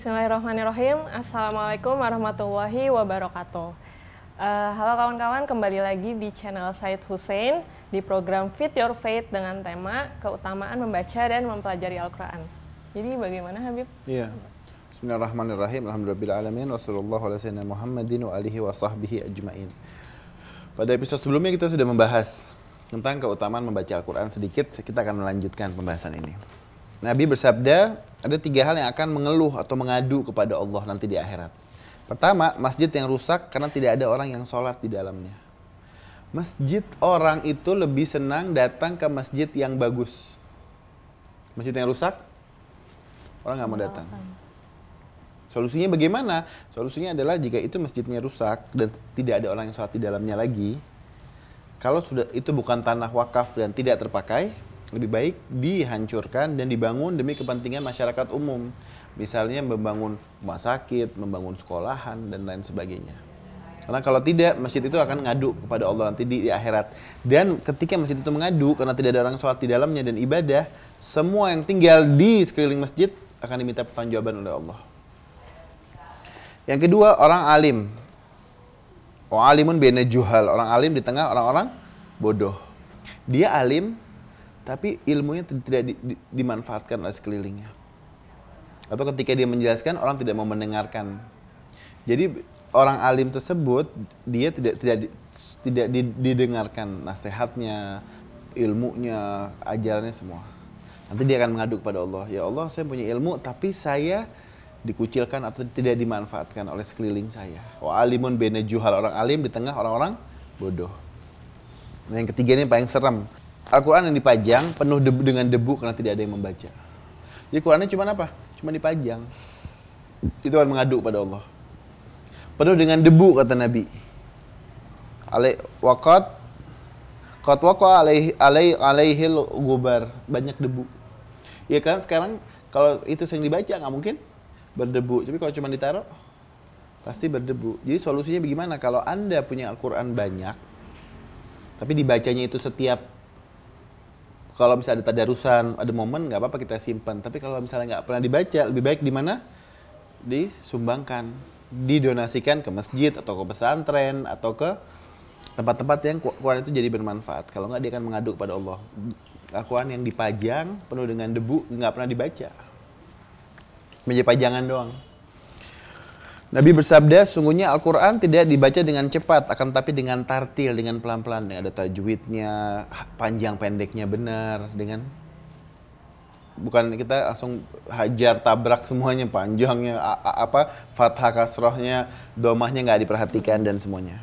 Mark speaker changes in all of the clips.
Speaker 1: Bismillahirrahmanirrahim. Assalamualaikum warahmatullahi wabarakatuh. Uh, halo kawan-kawan, kembali lagi di channel Said Hussein di program Fit Your Faith dengan tema keutamaan membaca dan mempelajari Al-Quran. Jadi bagaimana Habib?
Speaker 2: Iya. Bismillahirrahmanirrahim. Alhamdulillahirrahmanirrahim. Wassalamualaikum ala Muhammadin wa alihi wa sahbihi ajma'in. Pada episode sebelumnya kita sudah membahas tentang keutamaan membaca Al-Quran sedikit. Kita akan melanjutkan pembahasan ini. Nabi bersabda, ada tiga hal yang akan mengeluh atau mengadu kepada Allah nanti di akhirat. Pertama, masjid yang rusak karena tidak ada orang yang sholat di dalamnya. Masjid orang itu lebih senang datang ke masjid yang bagus. Masjid yang rusak, orang nggak mau datang. Solusinya bagaimana? Solusinya adalah jika itu masjidnya rusak dan tidak ada orang yang sholat di dalamnya lagi, kalau sudah itu bukan tanah wakaf dan tidak terpakai, lebih baik dihancurkan dan dibangun demi kepentingan masyarakat umum. Misalnya membangun rumah sakit, membangun sekolahan, dan lain sebagainya. Karena kalau tidak, masjid itu akan ngadu kepada Allah nanti di, di akhirat. Dan ketika masjid itu mengadu, karena tidak ada orang sholat di dalamnya dan ibadah, semua yang tinggal di sekeliling masjid akan diminta pertanggungjawaban oleh Allah. Yang kedua, orang alim. Orang alimun bina juhal. Orang alim di tengah orang-orang bodoh. Dia alim, tapi ilmunya tidak di, di, dimanfaatkan oleh sekelilingnya. Atau ketika dia menjelaskan orang tidak mau mendengarkan. Jadi orang alim tersebut dia tidak tidak tidak didengarkan nasihatnya, ilmunya, ajarannya semua. Nanti dia akan mengadu kepada Allah, ya Allah saya punya ilmu tapi saya dikucilkan atau tidak dimanfaatkan oleh sekeliling saya. Wa alimun bena juhal orang alim di tengah orang-orang bodoh. Nah, yang ketiga ini paling serem. Al-Quran yang dipajang penuh debu, dengan debu karena tidak ada yang membaca. Jadi Qurannya cuma apa? Cuma dipajang. Itu akan mengadu pada Allah. Penuh dengan debu kata Nabi. Alai wakat Qad waqa alaihi alaihi alaihi gubar. Banyak debu. Ya kan sekarang kalau itu yang dibaca nggak mungkin berdebu. Tapi kalau cuma ditaruh pasti berdebu. Jadi solusinya bagaimana? Kalau Anda punya Al-Quran banyak, tapi dibacanya itu setiap kalau misalnya ada tadarusan, ada momen nggak apa-apa kita simpan. Tapi kalau misalnya nggak pernah dibaca, lebih baik di mana? Disumbangkan, didonasikan ke masjid atau ke pesantren atau ke tempat-tempat yang Quran itu jadi bermanfaat. Kalau nggak dia akan mengadu kepada Allah. Quran yang dipajang penuh dengan debu nggak pernah dibaca. Meja pajangan doang. Nabi bersabda, sungguhnya Al-Quran tidak dibaca dengan cepat, akan tapi dengan tartil, dengan pelan-pelan. Ada tajwidnya, panjang pendeknya benar, dengan bukan kita langsung hajar tabrak semuanya panjangnya apa fathah kasrohnya domahnya nggak diperhatikan dan semuanya.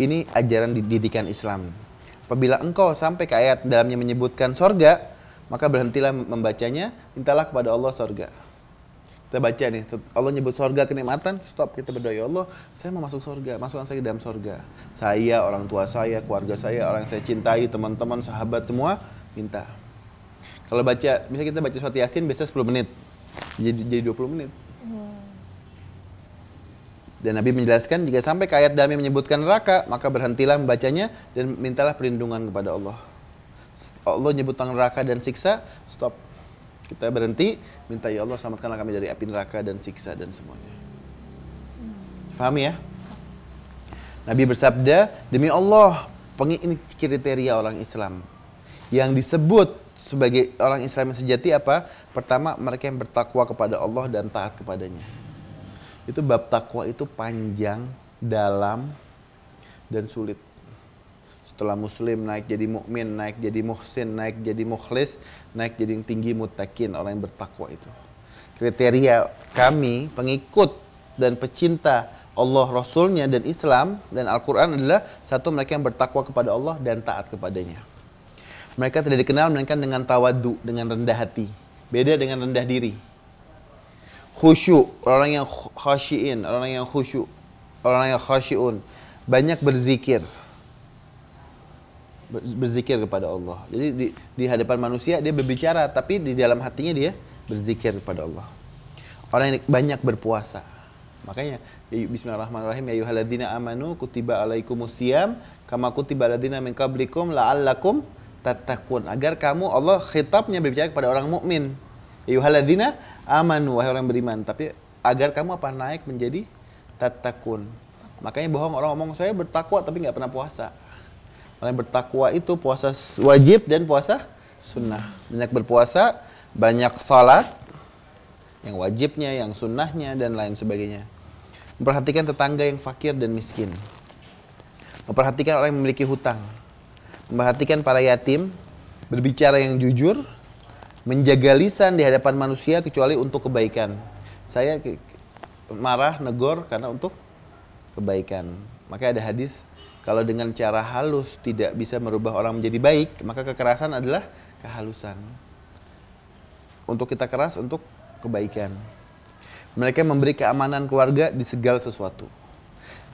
Speaker 2: Ini ajaran didikan Islam. Apabila engkau sampai ke ayat dalamnya menyebutkan sorga maka berhentilah membacanya mintalah kepada Allah sorga kita baca nih, Allah nyebut sorga kenikmatan, stop kita berdoa ya Allah, saya mau masuk sorga, masukkan saya ke dalam sorga. Saya, orang tua saya, keluarga saya, orang yang saya cintai, teman-teman, sahabat semua minta. Kalau baca, misalnya kita baca surat yasin biasa 10 menit, jadi jadi 20 menit. Dan Nabi menjelaskan jika sampai ke ayat dalamnya menyebutkan neraka, maka berhentilah membacanya dan mintalah perlindungan kepada Allah. Allah nyebut neraka dan siksa, stop kita berhenti, minta ya Allah selamatkanlah kami dari api neraka dan siksa dan semuanya. Faham ya? Nabi bersabda, demi Allah, ini kriteria orang Islam. Yang disebut sebagai orang Islam yang sejati apa? Pertama, mereka yang bertakwa kepada Allah dan taat kepadanya. Itu bab takwa itu panjang, dalam, dan sulit setelah muslim naik jadi mukmin, naik jadi muhsin, naik jadi mukhlis, naik jadi yang tinggi mutakin, orang yang bertakwa itu. Kriteria kami pengikut dan pecinta Allah Rasulnya dan Islam dan Al-Quran adalah satu mereka yang bertakwa kepada Allah dan taat kepadanya. Mereka tidak dikenal melainkan dengan tawadu, dengan rendah hati. Beda dengan rendah diri. Khusyuk, orang yang khasyiin, orang yang khusyuk, orang yang khasyun. Banyak berzikir, berzikir kepada Allah. Jadi di, di hadapan manusia dia berbicara, tapi di dalam hatinya dia berzikir kepada Allah. Orang yang banyak berpuasa. Makanya ya, Bismillahirrahmanirrahim ya ayyuhalladzina amanu kutiba alaikumusiyam kama kutiba alladzina min qablikum la'allakum tattaqun. Agar kamu Allah khitabnya berbicara kepada orang mukmin. Yuhaladina aman wahai orang beriman. Tapi agar kamu apa naik menjadi tatakun. Makanya bohong orang ngomong saya bertakwa tapi nggak pernah puasa. Makanya bertakwa itu puasa wajib dan puasa sunnah. Banyak berpuasa, banyak salat, yang wajibnya, yang sunnahnya dan lain sebagainya. Memperhatikan tetangga yang fakir dan miskin. Memperhatikan orang yang memiliki hutang. Memperhatikan para yatim, berbicara yang jujur, menjaga lisan di hadapan manusia kecuali untuk kebaikan. Saya marah, negor karena untuk kebaikan. Makanya ada hadis, kalau dengan cara halus tidak bisa merubah orang menjadi baik, maka kekerasan adalah kehalusan. Untuk kita keras untuk kebaikan. Mereka memberi keamanan keluarga di segala sesuatu.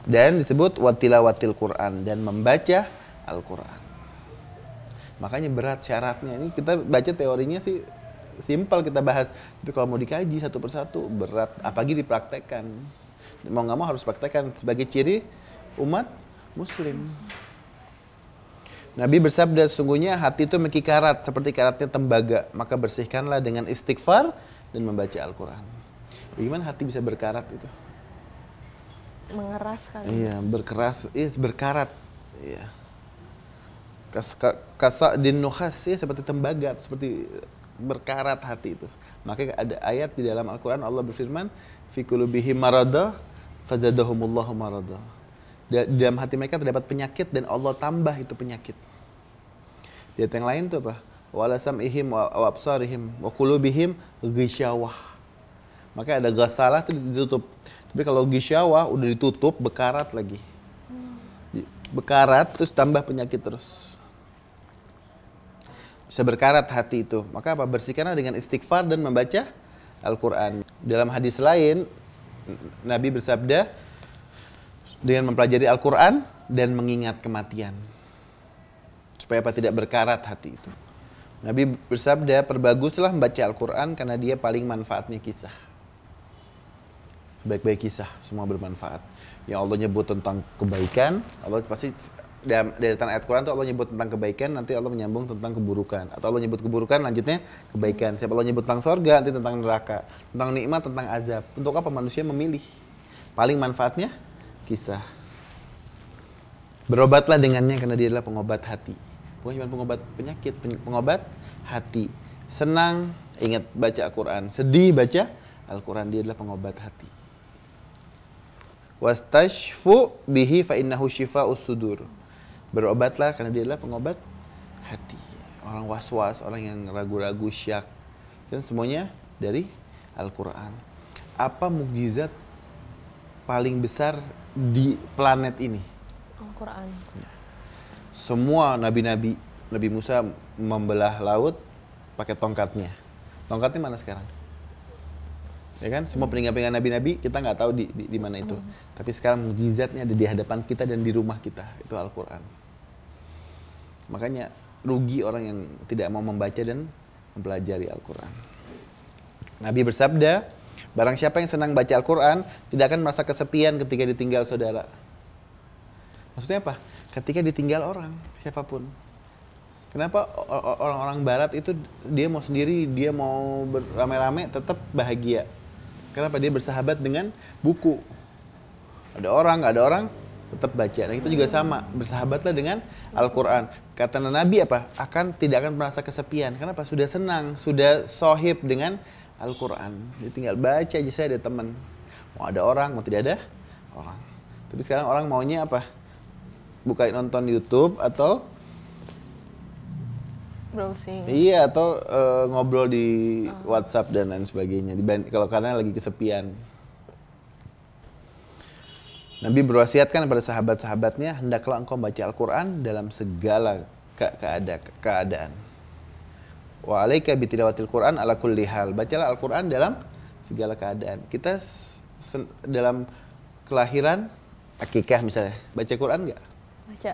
Speaker 2: Dan disebut watilawatil Quran dan membaca Al-Quran. Makanya berat syaratnya. Ini kita baca teorinya sih simpel kita bahas. Tapi kalau mau dikaji satu persatu berat. Apalagi dipraktekkan mau nggak mau harus praktekkan sebagai ciri umat muslim. Nabi bersabda sesungguhnya hati itu memiliki karat seperti karatnya tembaga, maka bersihkanlah dengan istighfar dan membaca Al-Qur'an. Bagaimana hati bisa berkarat itu?
Speaker 1: Mengeras kan.
Speaker 2: Iya, berkeras, iya berkarat. Iya. Kas, kasa din nuhas ya seperti tembaga, seperti berkarat hati itu. Maka ada ayat di dalam Al-Qur'an Allah berfirman, fi qulubihim marada fazadahumullahu marada. Di dalam hati mereka terdapat penyakit dan Allah tambah itu penyakit. Di ayat yang lain itu apa? Wala sam'ihim wa absarihim wa ghisyawah. Maka ada gasalah itu ditutup. Tapi kalau gisyawah udah ditutup bekarat lagi. Bekarat terus tambah penyakit terus. Bisa berkarat hati itu. Maka apa? Bersihkanlah dengan istighfar dan membaca Al-Quran. Dalam hadis lain, Nabi bersabda dengan mempelajari Al-Quran dan mengingat kematian. Supaya apa tidak berkarat hati itu. Nabi bersabda, perbaguslah membaca Al-Quran karena dia paling manfaatnya kisah. Sebaik-baik kisah, semua bermanfaat. Yang Allah nyebut tentang kebaikan, Allah pasti dalam deretan ayat Quran itu Allah nyebut tentang kebaikan, nanti Allah menyambung tentang keburukan. Atau Allah nyebut keburukan, lanjutnya kebaikan. Siapa Allah nyebut tentang sorga, nanti tentang neraka. Tentang nikmat, tentang azab. Untuk apa manusia memilih? Paling manfaatnya kisah. Berobatlah dengannya karena dia adalah pengobat hati. Bukan cuma pengobat penyakit, pengobat hati. Senang, ingat baca Al-Quran. Sedih, baca Al-Quran. Dia adalah pengobat hati. Wastashfu bihi fa innahu shifa'us sudur Berobatlah karena dia adalah pengobat hati. Orang was-was, orang yang ragu-ragu, syak. Dan semuanya dari Al-Quran. Apa mukjizat paling besar di planet ini?
Speaker 1: Al-Quran.
Speaker 2: Semua nabi-nabi, Nabi Musa membelah laut pakai tongkatnya. Tongkatnya mana sekarang? ya kan semua peninggalan nabi-nabi kita nggak tahu di, di, di mana itu hmm. tapi sekarang mujizatnya ada di hadapan kita dan di rumah kita itu Al-Quran makanya rugi orang yang tidak mau membaca dan mempelajari Al-Quran Nabi bersabda barang siapa yang senang baca Al-Quran tidak akan merasa kesepian ketika ditinggal saudara maksudnya apa ketika ditinggal orang siapa pun Kenapa orang-orang Barat itu dia mau sendiri, dia mau beramai-ramai tetap bahagia. Kenapa dia bersahabat dengan buku? Ada orang, ada orang, tetap baca. Nah kita juga sama, bersahabatlah dengan Al-Quran. Kata Nabi apa? Akan tidak akan merasa kesepian. Kenapa? Sudah senang, sudah sohib dengan Al-Quran. Dia tinggal baca aja saya ada teman. Mau ada orang, mau tidak ada orang. Tapi sekarang orang maunya apa? Bukain nonton YouTube atau
Speaker 1: browsing.
Speaker 2: Iya atau uh, ngobrol di uh. WhatsApp dan lain sebagainya. Kalau karena lagi kesepian. Nabi berwasiatkan kepada sahabat-sahabatnya, hendaklah engkau baca Al-Quran dalam segala ke keada keadaan. Wa alaika bitilawatil Quran ala kulli hal. Bacalah Al-Quran dalam segala keadaan. Kita dalam kelahiran, akikah misalnya, baca Quran nggak?
Speaker 1: Baca.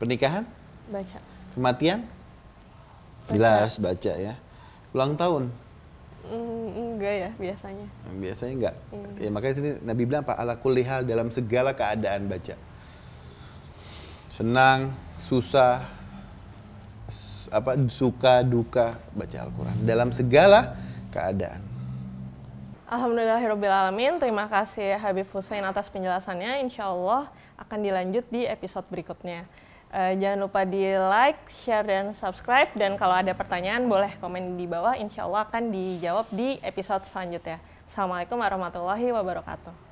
Speaker 2: Pernikahan?
Speaker 1: Baca.
Speaker 2: Kematian? Jelas baca ya. Ulang tahun?
Speaker 1: Mm, enggak ya biasanya.
Speaker 2: Biasanya enggak. Hmm. Ya makanya sini Nabi bilang apa ala kulli hal dalam segala keadaan baca. Senang, susah, apa suka duka baca Al-Qur'an. Dalam segala keadaan.
Speaker 1: Alhamdulillahirrahmanirrahim. Terima kasih Habib Hussein atas penjelasannya. Insya Allah akan dilanjut di episode berikutnya. Uh, jangan lupa di like, share, dan subscribe. Dan kalau ada pertanyaan boleh komen di bawah. Insya Allah akan dijawab di episode selanjutnya. Assalamualaikum warahmatullahi wabarakatuh.